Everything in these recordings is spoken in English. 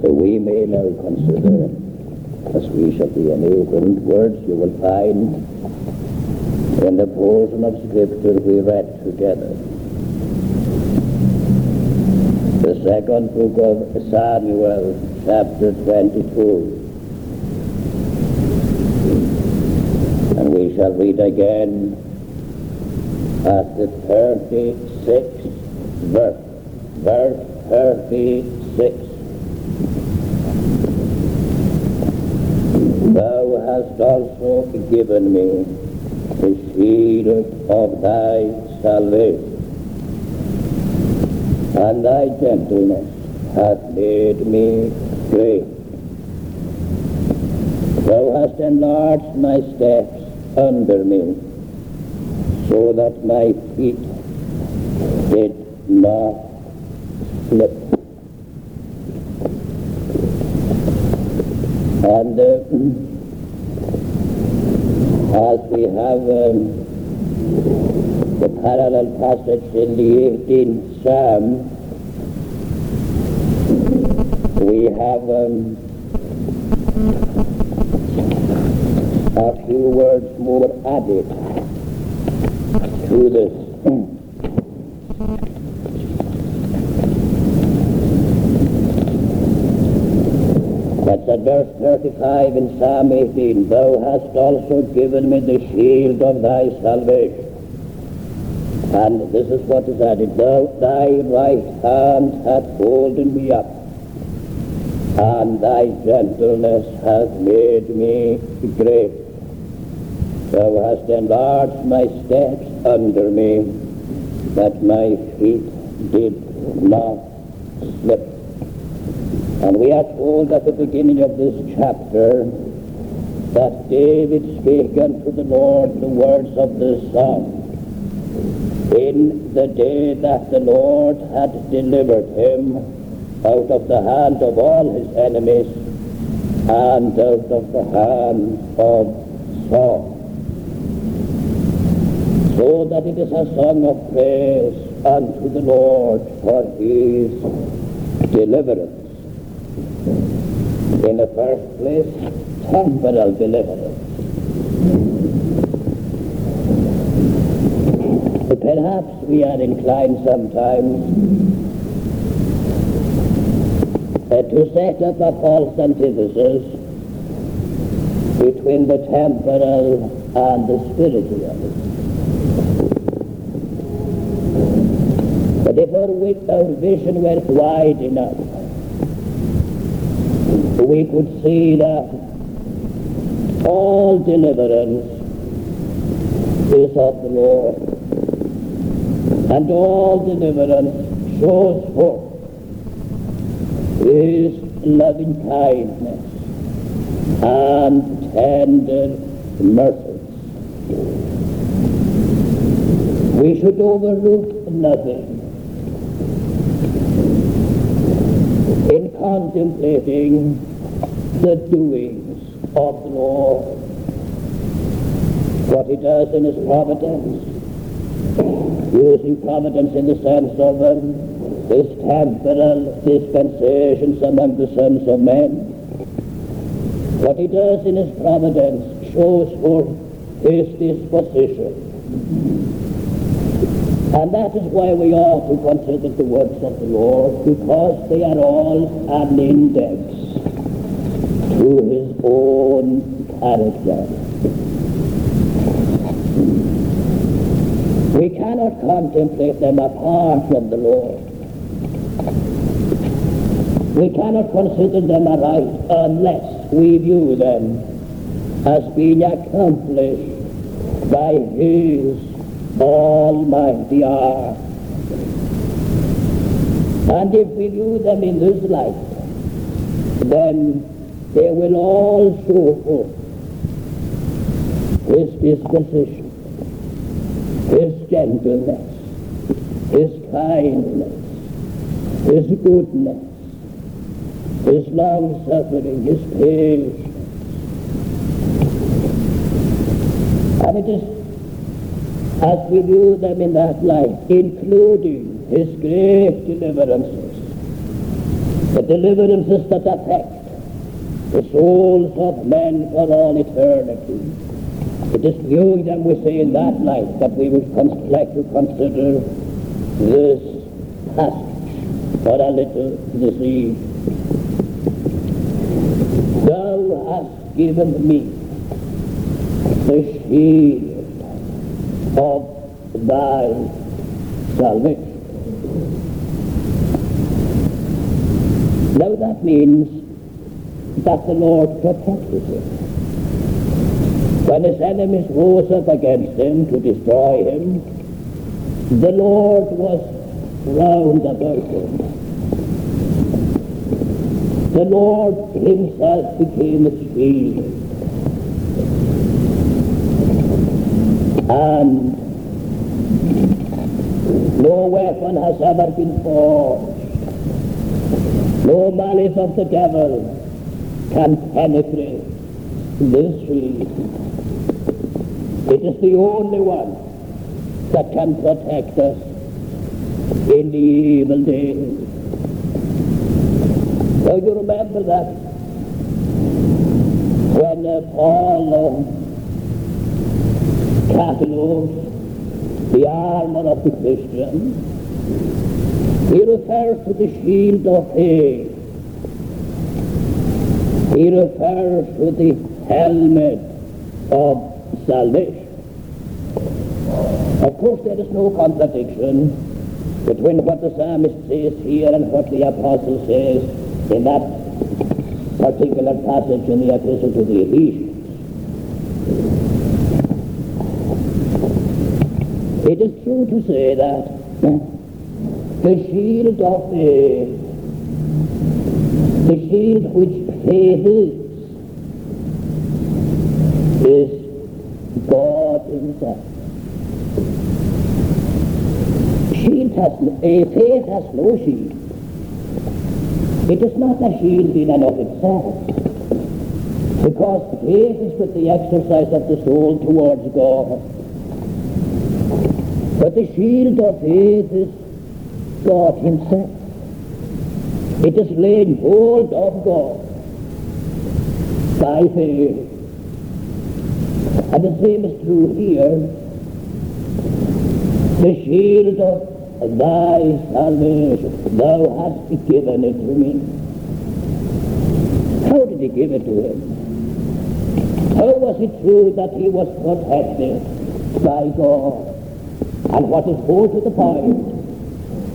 So we may now consider, as we shall be enabled, words you will find in the portion of Scripture we read together. The second book of Samuel, chapter 22. And we shall read again at the 36th verse. Verse 36. Thou hast also given me the shield of thy salvation, and thy gentleness hath made me great. Thou hast enlarged my steps under me, so that my feet did not slip. And uh, as we have um, the parallel passage in the 18th Psalm, we have um, a few words more added to this. That's at verse 35 in Psalm 18. Thou hast also given me the shield of thy salvation. And this is what is added. Thou, thy right hand hath holden me up, and thy gentleness hath made me great. Thou hast enlarged my steps under me, that my feet did not slip. And we are told at the beginning of this chapter that David spake unto the Lord the words of this song. In the day that the Lord had delivered him out of the hand of all his enemies and out of the hand of Saul. So that it is a song of praise unto the Lord for his deliverance in the first place, temporal deliverance. Perhaps we are inclined sometimes uh, to set up a false antithesis between the temporal and the spiritual. But if our, our vision were wide enough, we could see that all deliverance is of the Lord. And all deliverance shows forth His loving kindness and tender mercies. We should overlook nothing in contemplating the doings of the Lord, what he does in his providence, using providence in the sense of um, his temporal dispensations among the sons of men. What he does in his providence shows forth his disposition. And that is why we ought to consider the works of the Lord, because they are all an index to his own character. We cannot contemplate them apart from the Lord. We cannot consider them aright unless we view them as being accomplished by His almighty arm. And if we view them in this light, then they will all show forth His disposition, His gentleness, His kindness, His goodness, His long suffering, His patience. And it is as we view them in that light, including His great deliverances, the deliverances that affect the souls of men for all eternity. It is viewing them, we say, in that light that we would like to consider this passage for a little this evening. Thou hast given me the shield of thy salvation. Now that means that the Lord protected him. When his enemies rose up against him to destroy him, the Lord was round about him. The Lord himself became his shield. And no weapon has ever been forged. No malice of the devil can penetrate this shield. It is the only one that can protect us in the evil days. So you remember that when uh, Paul uh, catalogues the armor of the Christian, he refers to the shield of faith. He refers to the helmet of salvation. Of course, there is no contradiction between what the psalmist says here and what the apostle says in that particular passage in the epistle to the Ephesians. It is true to say that the shield of faith, the shield which faith is, is God himself. Shield has, a faith has no shield. It is not a shield in and of itself. Because faith is but the exercise of the soul towards God. But the shield of faith is God himself. It is laid hold of God by faith. And the same is true here. The shield of thy salvation, thou hast given it to me. How did he give it to him? How was it true that he was protected by God? And what is more to the point,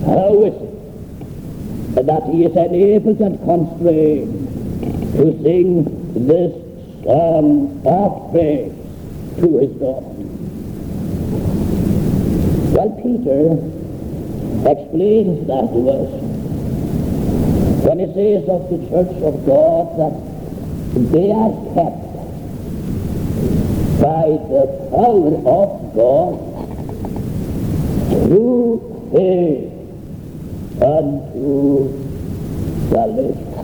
how is it that he is enabled and constrained to sing this song of praise to his God? Well, Peter explains that to us when he says of the church of God that they are kept by the power of God through faith unto salvation.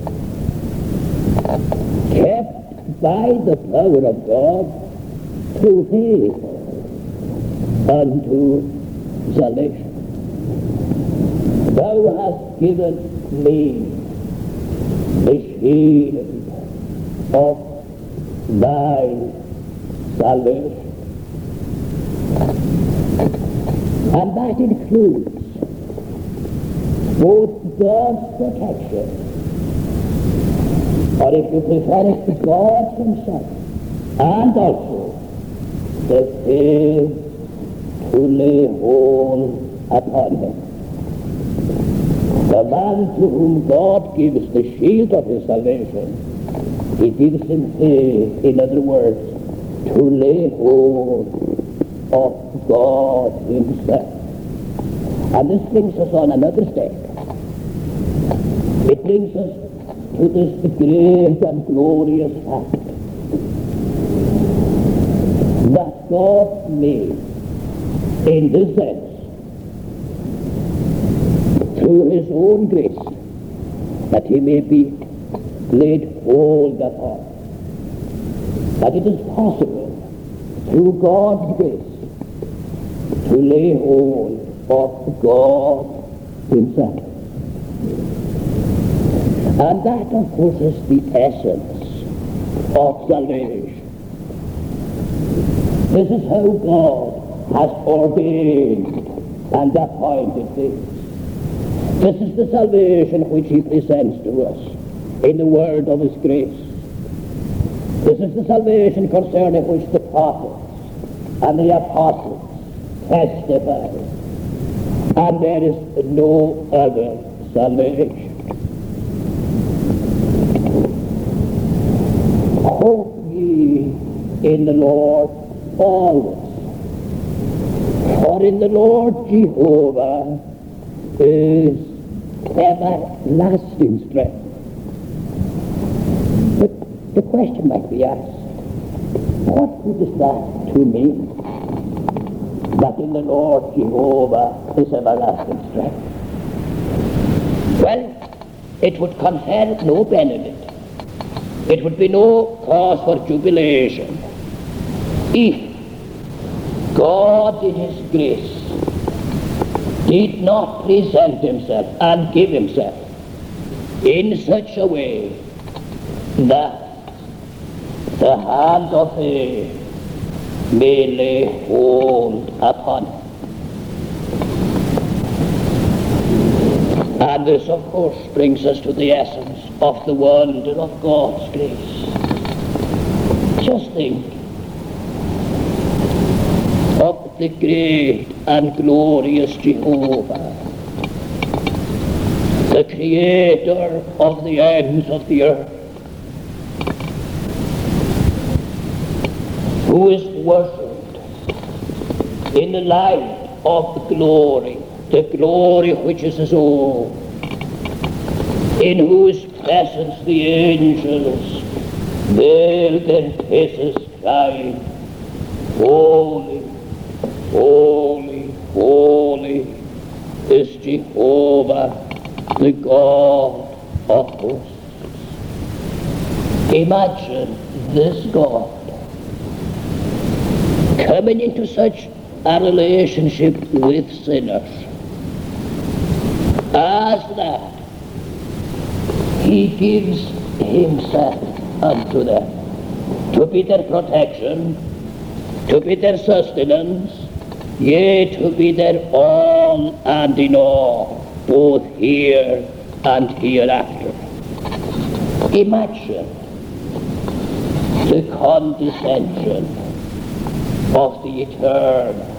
Kept by the power of God through faith unto salvation. Thou hast given me the shield of thy salvation. And that includes both God's protection, or if you prefer it, God himself, and also the faith to lay hold upon him. The man to whom God gives the shield of his salvation, he gives him faith, in other words, to lay hold of God himself. And this brings us on another step. It brings us to this great and glorious fact that God made, in this sense, through his own grace, that he may be laid hold upon. That it is possible, through God's grace, to lay hold of God himself. And that, of course, is the essence of salvation. This is how God has ordained and appointed things. This is the salvation which he presents to us in the word of his grace. This is the salvation concerning which the prophets and the apostles testify. And there is no other salvation. In the Lord always. For in the Lord Jehovah is everlasting strength. But the question might be asked, what is that to me? That in the Lord Jehovah is everlasting strength. Well, it would confer no benefit. It would be no cause for jubilation if God in his grace did not present himself and give himself in such a way that the hand of a may lay hold upon it. And this, of course, brings us to the essence of the wonder of God's grace. Just think of the great and glorious Jehovah, the creator of the ends of the earth, who is worshipped in the light of the glory, the glory which is his own, in whose presence the angels veiled their faces crying, Holy, holy, holy is Jehovah, the God of hosts. Imagine this God coming into such a relationship with sinners as that he gives himself unto them to be their protection, to be their sustenance, yea, to be their all and in all, both here and hereafter. Imagine the condescension of the eternal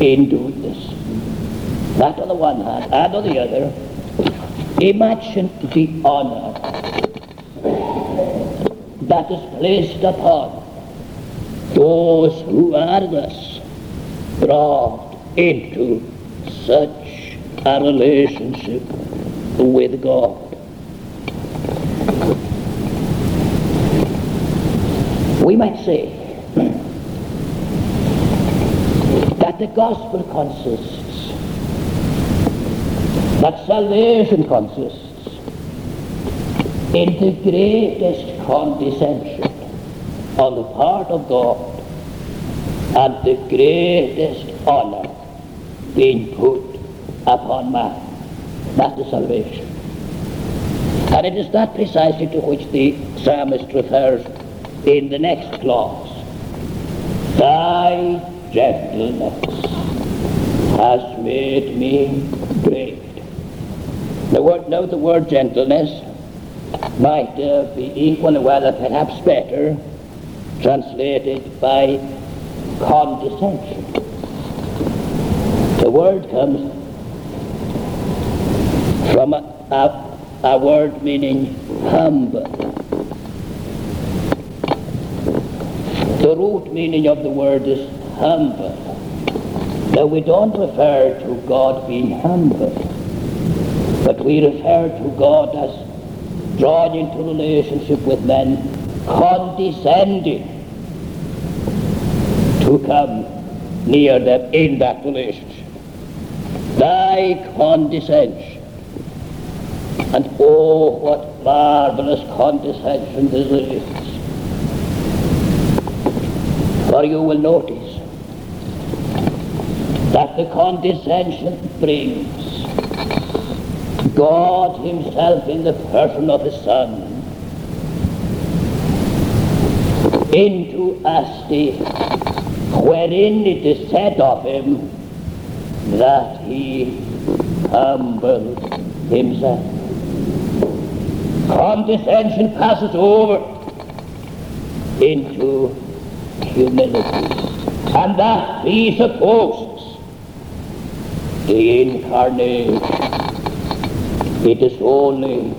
in doing this. That on the one hand, and on the other, imagine the honor that is placed upon those who are thus brought into such a relationship with God. We might say that the gospel consists, that salvation consists in the greatest condescension on the part of God and the greatest honor being put upon man. That's the salvation. And it is that precisely to which the psalmist refers in the next clause. Thy gentleness has made me great. The word, note the word gentleness might uh, be equally well, or perhaps better, translated by condescension. The word comes from a, a, a word meaning humble. The root meaning of the word is humble. Now we don't refer to God being humble, but we refer to God as drawn into relationship with men, condescending to come near them in that relationship. Thy condescension. And oh, what marvelous condescension this is. For you will notice that the condescension brings God himself in the person of his Son into a state wherein it is said of him that he humbled himself. Condescension passes over into humility. And that presupposes the incarnation. It is only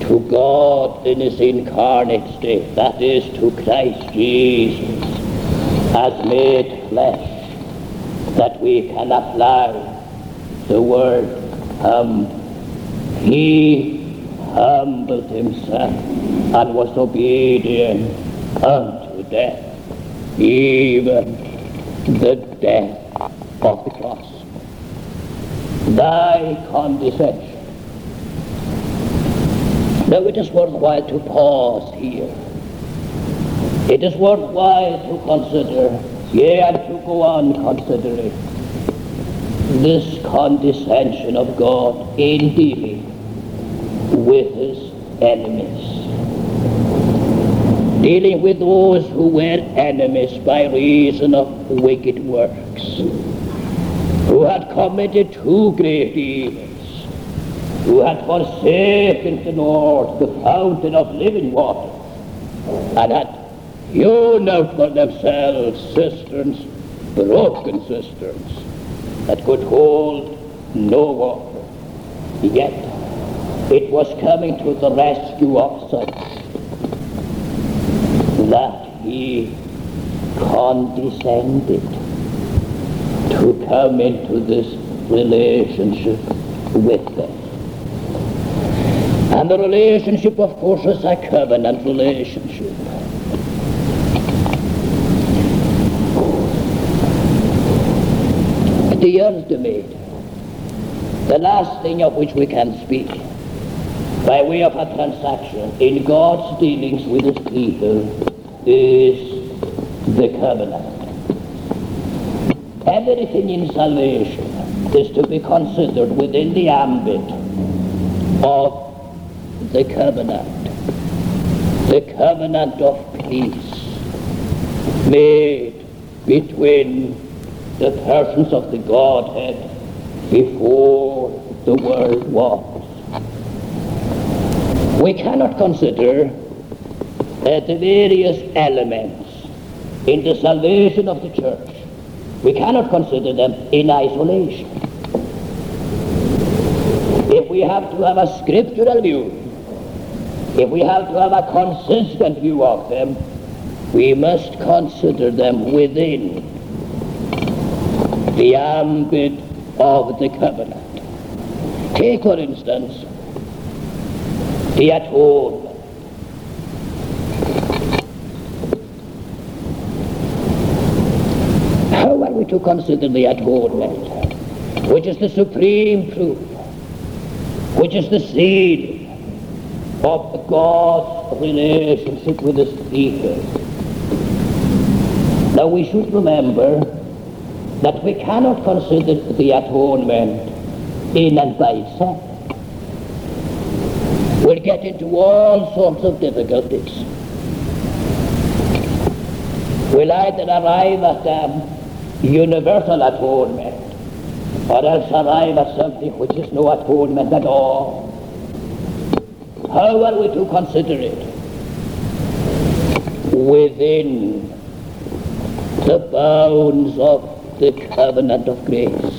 to God in his incarnate state, that is to Christ Jesus, as made flesh, that we can apply the word humble. He humbled himself and was obedient unto death, even the death of the cross. Thy condescension. Now it is worthwhile to pause here. It is worthwhile to consider, yea, and to go on considering this condescension of God in dealing with his enemies. Dealing with those who were enemies by reason of wicked works, who had committed two great evils, who had forsaken the Lord, the fountain of living water, and had hewn out for themselves cisterns, broken cisterns, that could hold no water. Yet it was coming to the rescue of such that he condescended to come into this relationship with them. And the relationship, of course, is a covenant relationship. The ultimate, the last thing of which we can speak, by way of a transaction in God's dealings with his people, is the covenant. Everything in salvation is to be considered within the ambit of the covenant. The covenant of peace made between the persons of the Godhead before the world was. We cannot consider uh, the various elements in the salvation of the church. We cannot consider them in isolation. If we have to have a scriptural view, if we have to have a consistent view of them, we must consider them within the ambit of the covenant. Take, for instance, the atonement. How are we to consider the atonement, which is the supreme proof, which is the seal of the God's relationship with his people? Now we should remember that we cannot consider the atonement in and by itself. We'll get into all sorts of difficulties. We'll either arrive at um, universal atonement or else arrive at something which is no atonement at all. How are we to consider it? Within the bounds of the covenant of grace.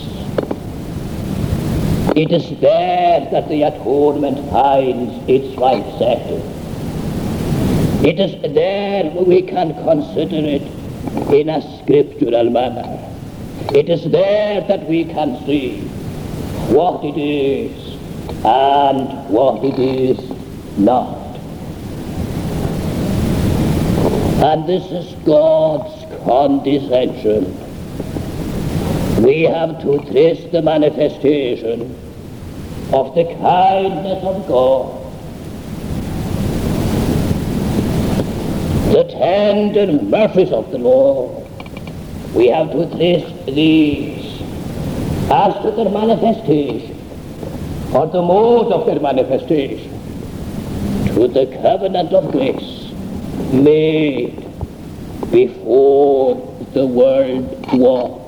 It is there that the atonement finds its right setting. It is there we can consider it in a scriptural manner. It is there that we can see what it is and what it is not. And this is God's condescension. We have to trace the manifestation of the kindness of God, the tender mercies of the Lord. We have to trace these as to their manifestation or the mode of their manifestation to the covenant of grace made before the world was.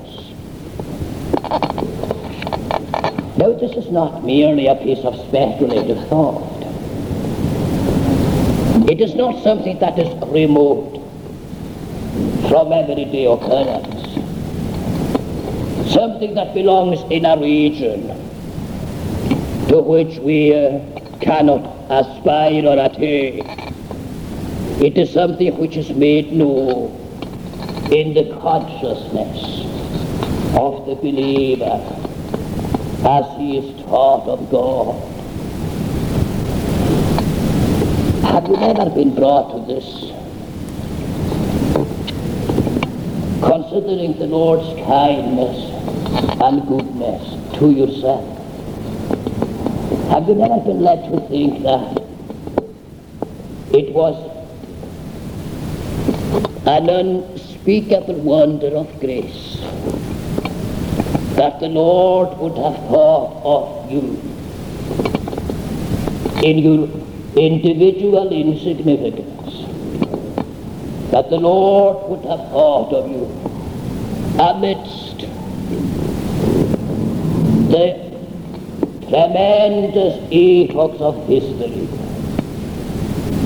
Now, this is not merely a piece of speculative thought. It is not something that is remote from everyday occurrence. Something that belongs in a region to which we uh, cannot aspire or attain. It is something which is made known in the consciousness of the believer as he is taught of God. Have you never been brought to this? Considering the Lord's kindness and goodness to yourself. Have you never been led to think that it was an unspeakable wonder of grace that the Lord would have thought of you in your individual insignificance, that the Lord would have thought of you amidst the tremendous epochs of history,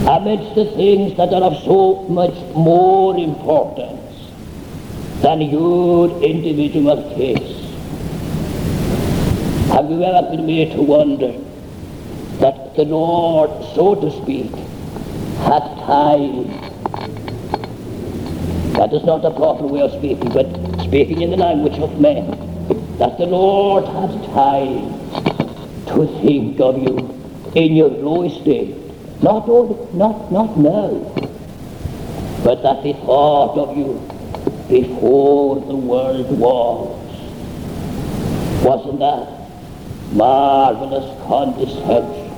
amidst the things that are of so much more importance than your individual case. Have you ever been made to wonder that the Lord, so to speak, had time? That is not the proper way of speaking, but speaking in the language of men. That the Lord had time to think of you in your low estate. Not, only, not, not now, but that he thought of you before the world was. Wasn't that marvelous condescension?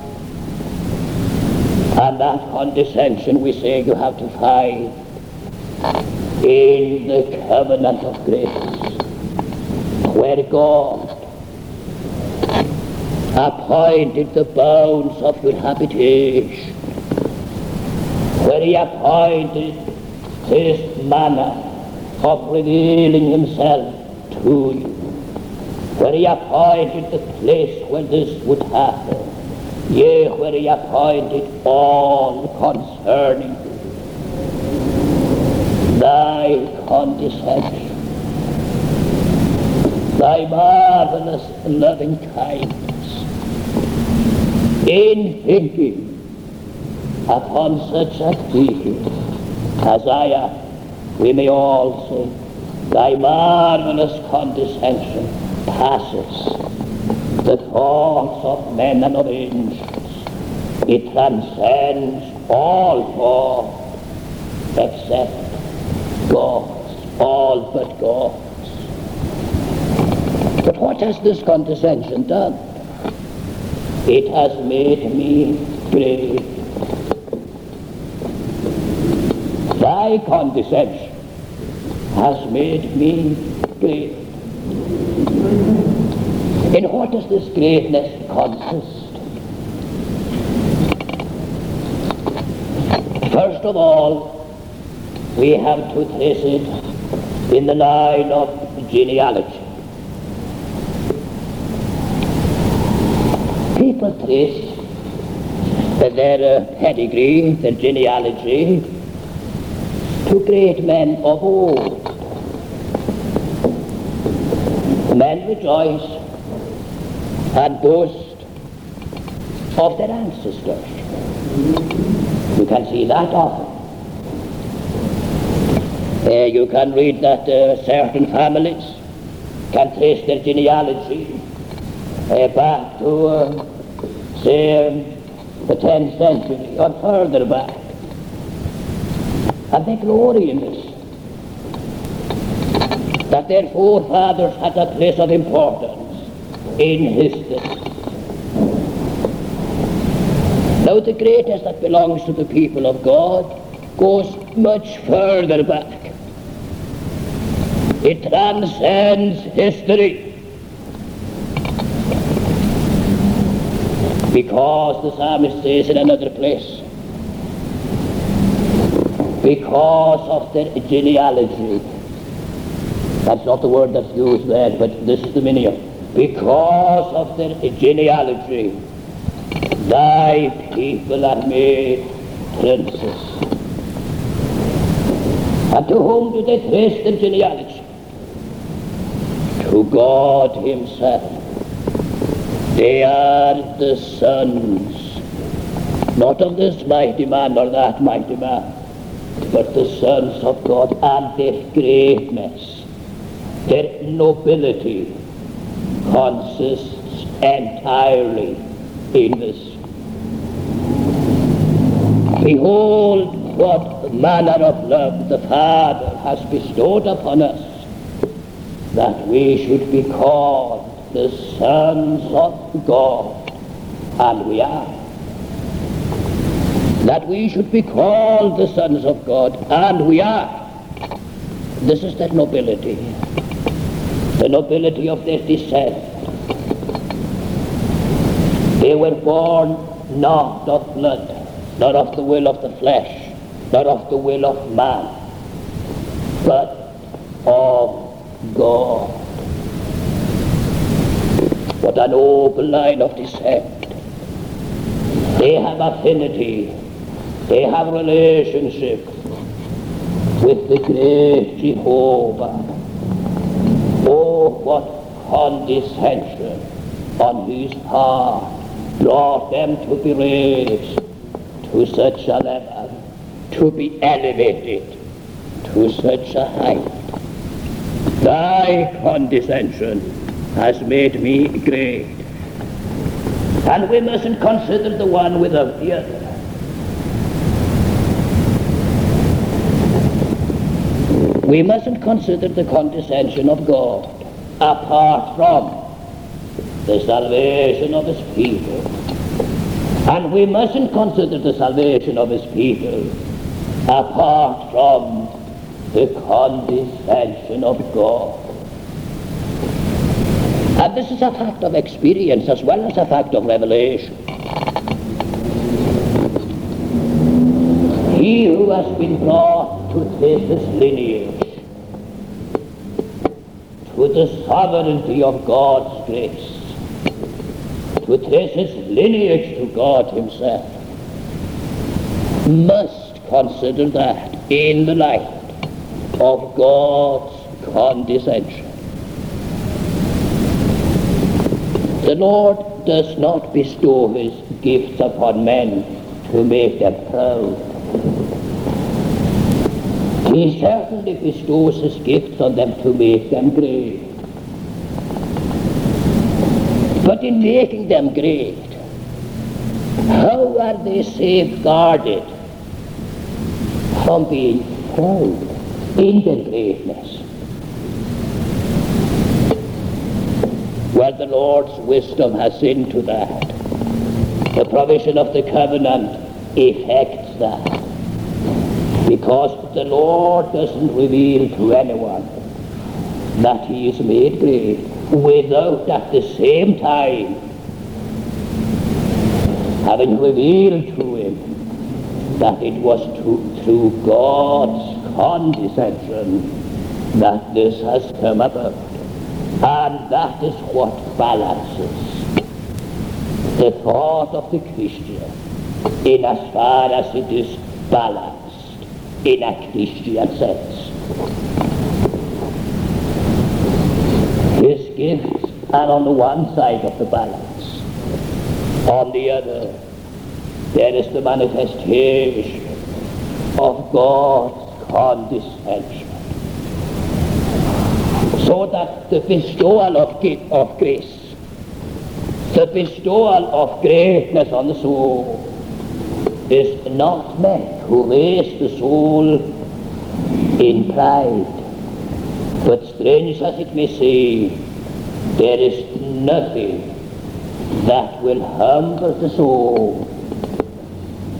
And that condescension we say you have to find in the covenant of grace, where God appointed the bounds of your habitation, where he appointed his manner of revealing himself to you, where he appointed the place where this would happen, yea, where he appointed all concerning thy condescension, thy marvelous loving kindness, in thinking upon such a creature as I am, we may all say, thy marvelous condescension passes the thoughts of men and of angels. It transcends all thought except God's, all but God's. But what has this condescension done? It has made me great. Thy condescension has made me great. In what does this greatness consist? First of all, we have to trace it in the line of genealogy. people trace their uh, pedigree, their genealogy, to great men of old. Men rejoice and boast of their ancestors. You can see that often. Uh, you can read that uh, certain families can trace their genealogy uh, back to say, the 10th century or further back. And they glory in this. That their forefathers had a place of importance in his history. Now the greatest that belongs to the people of God goes much further back. It transcends history. Because the psalmist says in another place, because of their genealogy. That's not the word that's used there, but this is the meaning. Because of their genealogy, thy people are made princes. And to whom do they trace their genealogy? To God himself. They are the sons, not of this mighty man or that mighty man, but the sons of God and their greatness, their nobility consists entirely in this. Behold what manner of love the Father has bestowed upon us, that we should be called the sons of God, and we are that we should be called the sons of God, and we are. This is that nobility, the nobility of their descent. They were born not of blood, not of the will of the flesh, not of the will of man, but of God. What a noble line of descent. They have affinity they have relationship with the great Jehovah. Oh, what condescension on his part brought them to be raised to such a level, to be elevated to such a height. Thy condescension has made me great. And we mustn't consider the one without the other. We mustn't consider the condescension of God apart from the salvation of his people. And we mustn't consider the salvation of his people apart from the condescension of God. And this is a fact of experience as well as a fact of revelation. He who has been brought to this lineage to the sovereignty of God's grace, to trace his lineage to God himself, must consider that in the light of God's condescension. The Lord does not bestow his gifts upon men to make them proud he certainly bestows his gifts on them to make them great. But in making them great, how are they safeguarded from being proud in their greatness? Well, the Lord's wisdom has into that. The provision of the covenant effects that because the Lord doesn't reveal to anyone that he is made great without at the same time having revealed to him that it was to, through God's condescension that this has come about. And that is what balances the thought of the Christian in as far as it is balanced in a Christian sense. His gifts are on the one side of the balance. On the other, there is the manifestation of God's condescension. So that the bestowal of, of grace, the bestowal of greatness on the soul, is not meant to raised the soul in pride. But strange as it may seem, there is nothing that will humble the soul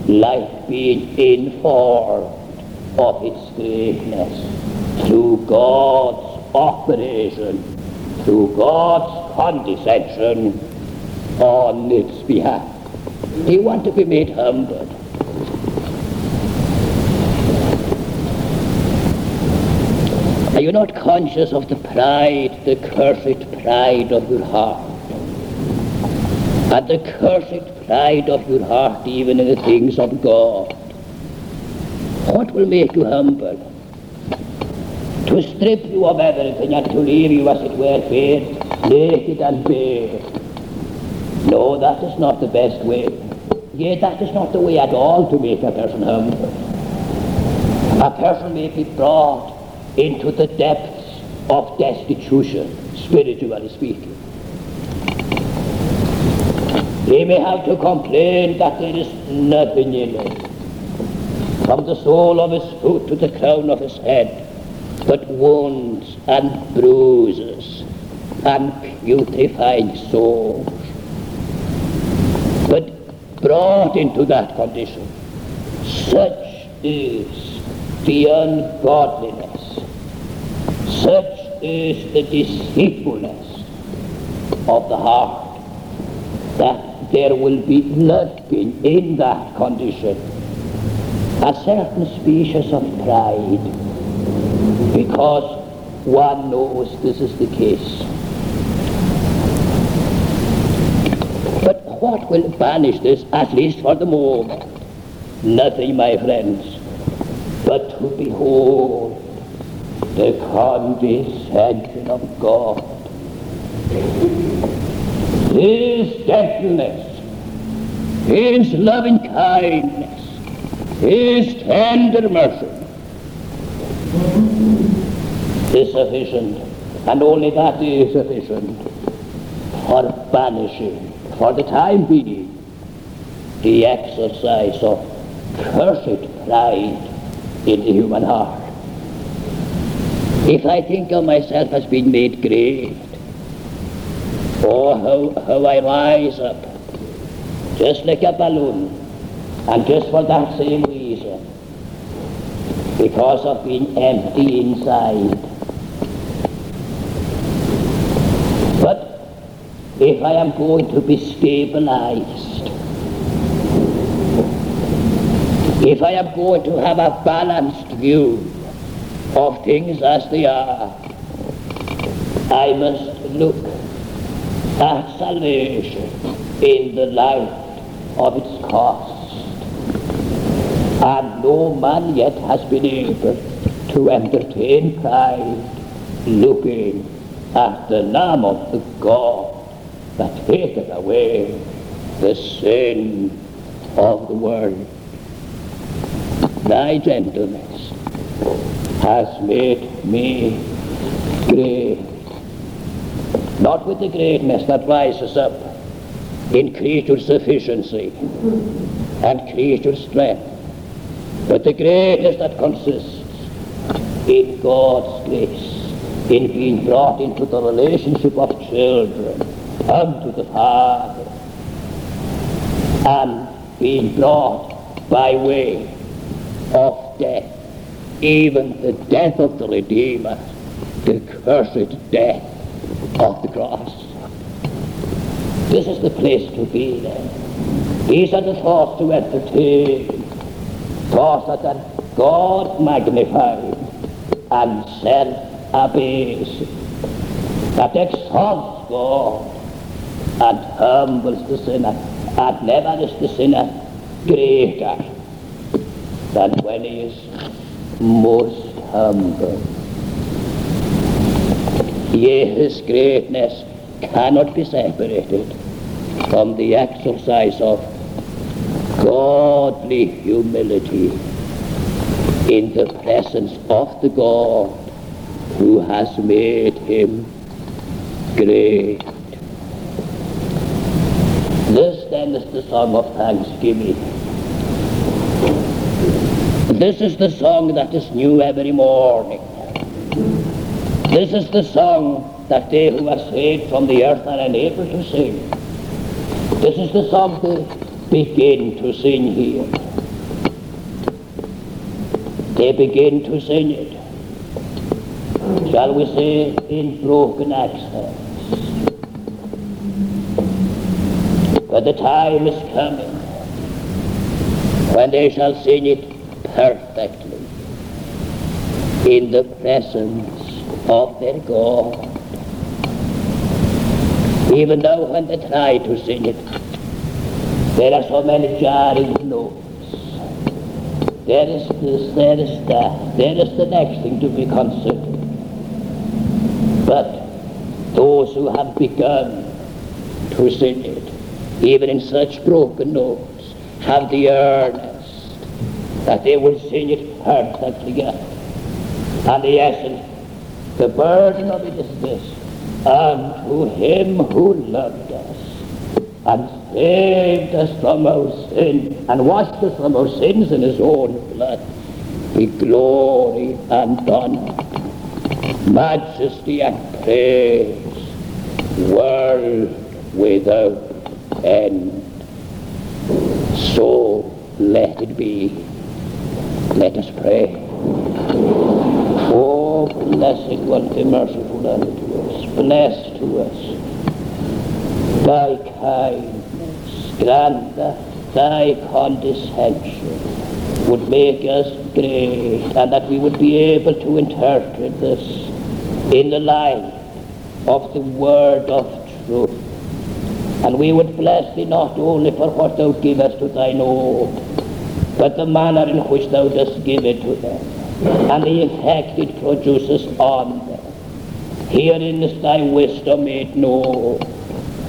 like being informed of its greatness through God's operation, through God's condescension on its behalf. You want to be made humble? You not conscious of the pride, the cursed pride of your heart? And the cursed pride of your heart even in the things of God. What will make you humble? To strip you of everything and to leave you as it were bare, naked and bare. No, that is not the best way. Yet that is not the way at all to make a person humble. A person may be brought into the depths of destitution, spiritually speaking. He may have to complain that there is nothing in it, from the sole of his foot to the crown of his head, but wounds and bruises and putrefying sores. But brought into that condition, such is the ungodliness is the deceitfulness of the heart that there will be lurking in that condition a certain species of pride because one knows this is the case. But what will banish this, at least for the moment? Nothing, my friends, but to behold the condescension of God. His gentleness, His loving kindness, His tender mercy is sufficient, and only that is sufficient for banishing, for the time being, the exercise of cursed pride in the human heart. If I think of myself as being made great, oh, how, how I rise up, just like a balloon, and just for that same reason, because of being empty inside. But if I am going to be stabilized, if I am going to have a balanced view, of things as they are. I must look at salvation in the light of its cost. And no man yet has been able to entertain pride looking at the Lamb of the God that taketh away the sin of the world. Thy gentleness has made me great. Not with the greatness that rises up in creature sufficiency and creature strength, but the greatness that consists in God's grace, in being brought into the relationship of children unto the Father, and being brought by way of death even the death of the Redeemer, the cursed death of the cross. This is the place to be then. These are the thoughts to entertain. Thoughts that are God magnified and self-abased. That exalts God and humbles the sinner. And never is the sinner greater than when he is most humble. Yea, his greatness cannot be separated from the exercise of godly humility in the presence of the God who has made him great. This then is the song of thanksgiving this is the song that is new every morning. This is the song that they who are saved from the earth are unable to sing. This is the song they begin to sing here. They begin to sing it. Shall we say in broken accents? But the time is coming when they shall sing it perfectly in the presence of their God. Even though when they try to sing it, there are so many jarring notes. There is this, there is that, there is the next thing to be considered. But those who have begun to sing it, even in such broken notes, have the earnest that they will sing it perfectly. And the essence, the burden of it is this, unto him who loved us and saved us from our sin and washed us from our sins in his own blood, be glory and honor, majesty and praise, world without end. So let it be. Let us pray. Oh, blessed one, be merciful unto us, bless to us thy kindness, grant that thy condescension would make us great, and that we would be able to interpret this in the light of the word of truth. And we would bless thee not only for what thou givest to thine own, but the manner in which thou dost give it to them, and the effect it produces on them. Herein is thy wisdom made known,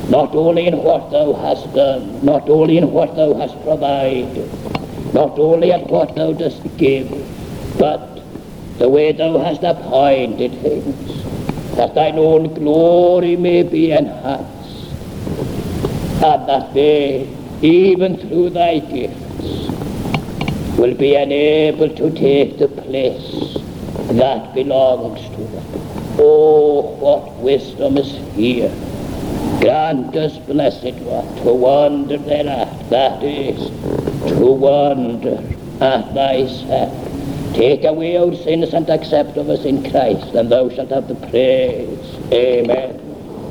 not only in what thou hast done, not only in what thou hast provided, not only at what thou dost give, but the way thou hast appointed things, that thine own glory may be enhanced, and that they, even through thy gifts, will be unable to take the place that belongs to them. Oh, what wisdom is here! Grant us, blessed one, to wonder thereat, that is, to wonder at thyself. Take away our sins and accept of us in Christ, and thou shalt have the praise. Amen.